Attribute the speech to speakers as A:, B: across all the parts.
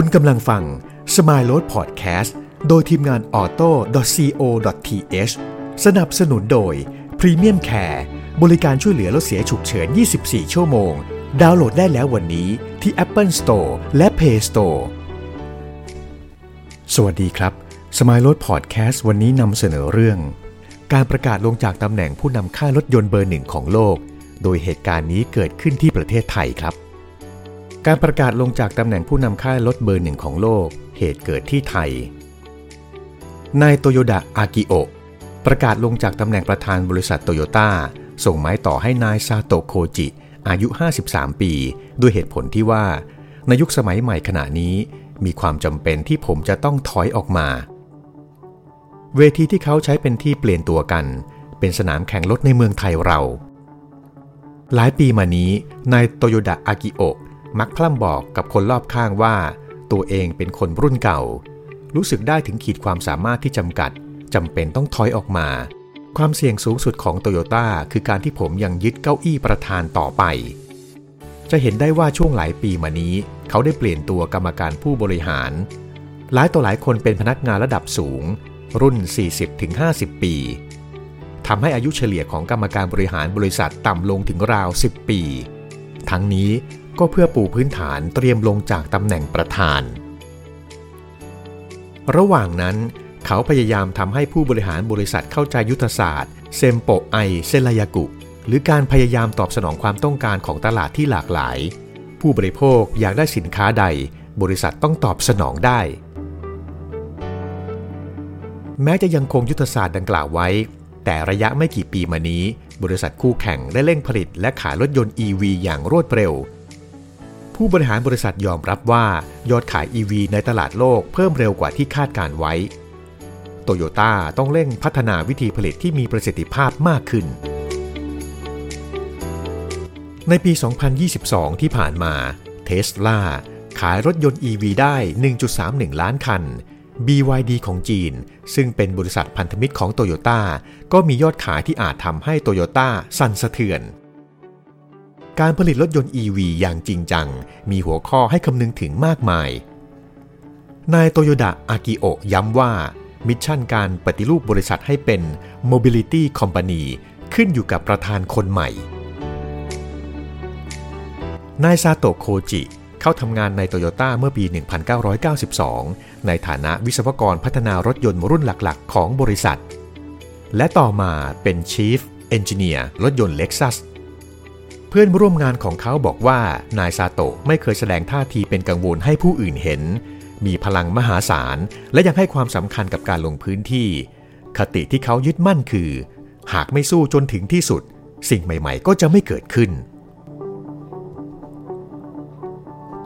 A: คุณกำลังฟัง Smile Road Podcast โดยทีมงาน auto.co.th สนับสนุนโดย Premium Care บริการช่วยเหลือรถเสียฉุกเฉิน 24 ชั่วโมง ดาวน์โหลดได้แล้ววันนี้ที่ Apple Store และ Play Store สวัสดีครับ Smile Road Podcast วันนี้นำเสนอเรื่อง การประกาศลงจากตำแหน่งผู้นำค่ารถยนต์เบอร์หนึ่งของโลก โดยเหตุการณ์นี้เกิดขึ้นที่ประเทศไทยครับ การประกาศลงจากตำแหน่งผู้นำค่ายรถเบอร์หนึ่งของโลก เหตุเกิดที่ไทย นายโตโยดะอากิโอะประกาศลงจากตำแหน่งประธานบริษัทโตโยต้า ส่งไม้ต่อให้นายซาโตโคจิ อายุ 53 ปี ด้วยเหตุผลที่ว่า ในยุคสมัยใหม่ขณะนี้ มีความจำเป็นที่ผมจะต้องถอยออกมา เวทีที่เขาใช้เป็นที่เปลี่ยนตัวกัน เป็นสนามแข่งรถในเมืองไทยเรา หลายปีมานี้นายโตโยดะอากิโอะ มักพร่ำบอกกับคนรอบข้างว่า ตัวเองเป็นคนรุ่นเก่า รู้สึกได้ถึงขีดความสามารถที่จำกัดจำเป็นต้องถอยออกมา ความเสี่ยงสูงสุดของโตโยต้าคือการที่ผมยังยึดเก้าอี้ประธานต่อไป จะเห็นได้ว่าช่วงหลายปีมานี้ เขาได้เปลี่ยนตัวกรรมการผู้บริหาร หลายต่อหลายคนเป็นพนักงานระดับสูง รุ่น 40-50 ปีทำให้อายุเฉลี่ยของกรรมการบริหารบริษัทต่ำลงถึงราว 10 ปี ทั้งนี้ ก็เพื่อปูพื้นฐานเตรียมลงจากตำแหน่งประธาน ระหว่างนั้น เขาพยายามทำให้ผู้บริหารบริษัทเข้าใจยุทธศาสตร์ เซมโปไอเซลายากุ หรือการพยายามตอบสนองความต้องการของตลาดที่หลากหลาย ผู้บริโภคอยากได้สินค้าใด บริษัทต้องตอบสนองได้ แม้จะยังคงยุทธศาสตร์ดังกล่าวไว้ แต่ระยะไม่กี่ปีมานี้ บริษัทคู่แข่งได้เร่งผลิตและขายรถยนต์ EV อย่างรวดเร็ว ผู้บริหารบริษัทยอมรับว่ายอดขาย EV ในตลาดโลกเพิ่มเร็วกว่าที่คาดการไว้ โตโยต้าต้องเร่งพัฒนาวิธีผลิตที่มีประสิทธิภาพมากขึ้น ในปี 2022 ที่ผ่านมาเทสลาขายรถยนต์ EV ได้ 1.31 ล้านคัน BYD ของจีน ซึ่งเป็นบริษัทพันธมิตรของโตโยต้าก็มียอดขายที่อาจทำให้โตโยต้าสั่นสะเทือน การผลิตรถยนต์ EV อย่างจริงจัง มีหัวข้อให้คำนึงถึงมากมาย นายโตโยดะ อากิโอะย้ำว่า mission การปฏิรูปบริษัทให้เป็น Mobility Company ขึ้นอยู่กับประธานคนใหม่ นายซาโตะโคจิ เข้าทำงานในโตโยต้าเมื่อปี 1992 ในฐานะวิศวกรพัฒนารถยนต์รุ่นหลักๆ ของบริษัท และต่อมาเป็น Chief Engineer รถยนต์ Lexus เพื่อนร่วมงานของเขาบอกว่านายซาโตะไม่เคยแสดงท่าทีเป็นกังวลให้ผู้อื่นเห็น มีพลังมหาศาล และยังให้ความสำคัญกับการลงพื้นที่ คติที่เขายึดมั่นคือ หากไม่สู้จนถึงที่สุด สิ่งใหม่ ๆ ก็จะไม่เกิดขึ้น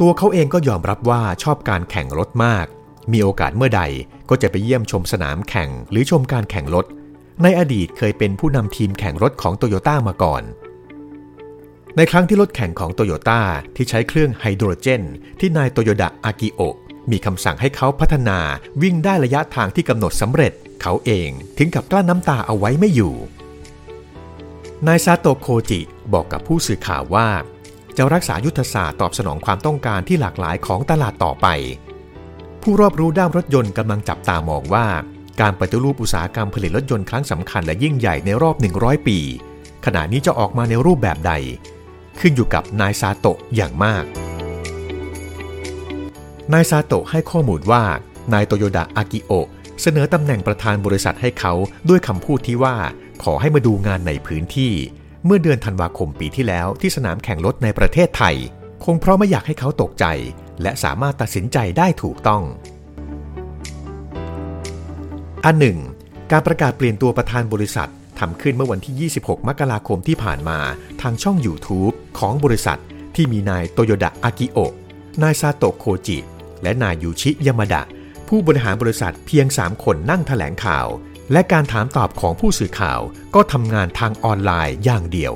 A: ตัวเขาเองก็ยอมรับว่าชอบการแข่งรถมาก มีโอกาสเมื่อใดก็จะไปเยี่ยมชมสนามแข่งหรือชมการแข่งรถ ในอดีตเคยเป็นผู้นำทีมแข่งรถของโตโยต้ามาก่อน ในครั้งที่รถแข่งของโตโยต้าที่ใช้เครื่องไฮโดรเจน ที่นายโตโยดะอากิโอะมีคำสั่งให้เขาพัฒนาวิ่งได้ระยะทางที่กำหนดสำเร็จ เขาเองถึงกับกลั้นน้ำตาเอาไว้ไม่อยู่ นายซาโตโคจิบอกกับผู้สื่อข่าวว่า จะรักษายุทธศาสตร์ตอบสนองความต้องการที่หลากหลายของตลาดต่อไป ผู้รอบรู้ด้านรถยนต์กำลังจับตามองว่า การปฏิรูปอุตสาหกรรมผลิตรถยนต์ครั้งสำคัญและยิ่งใหญ่ในรอบ 100 ปี ขณะนี้จะออกมาในรูปแบบใด ขึ้นอยู่กับนายซาโตะอย่างมาก นายซาโตะให้ข้อมูลว่านายโตโยดะอากิโอะเสนอตำแหน่งประธานบริษัทให้เขาด้วยคำพูดที่ว่าขอให้มาดูงานในพื้นที่ เมื่อเดือนธันวาคมปีที่แล้วที่สนามแข่งรถในประเทศไทย คงเพราะไม่อยากให้เขาตกใจ และสามารถตัดสินใจได้ถูกต้อง อันหนึ่งการประกาศเปลี่ยนตัวประธานบริษัท ทำขึ้นเมื่อวันที่ 26 มกราคมที่ผ่านมาทางช่อง YouTube ของบริษัทที่มีนายโตโยดะอากิโอะนายซาโตะโคจิ และนายยูชิยามาดะ ผู้บริหารบริษัทเพียง 3 คนนั่งถแถลงข่าว และการถามตอบของผู้สื่อข่าวก็ทำงานทางออนไลน์อย่างเดียว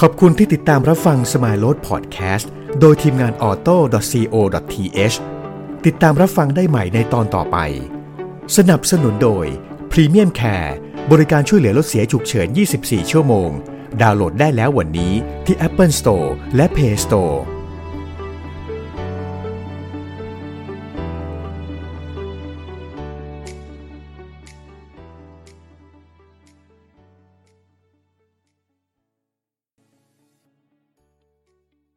A: ขอบคุณที่ติดตามรับฟัง Smile Road Podcast โดยทีมงาน auto.co.th ติดตามรับฟังได้ใหม่ในตอนต่อไป สนับสนุนโดย Premium Care บริการช่วยเหลือรถเสียฉุกเฉิน 24 ชั่วโมง ดาวน์โหลดได้แล้ววันนี้ที่ Apple Store และ Play Store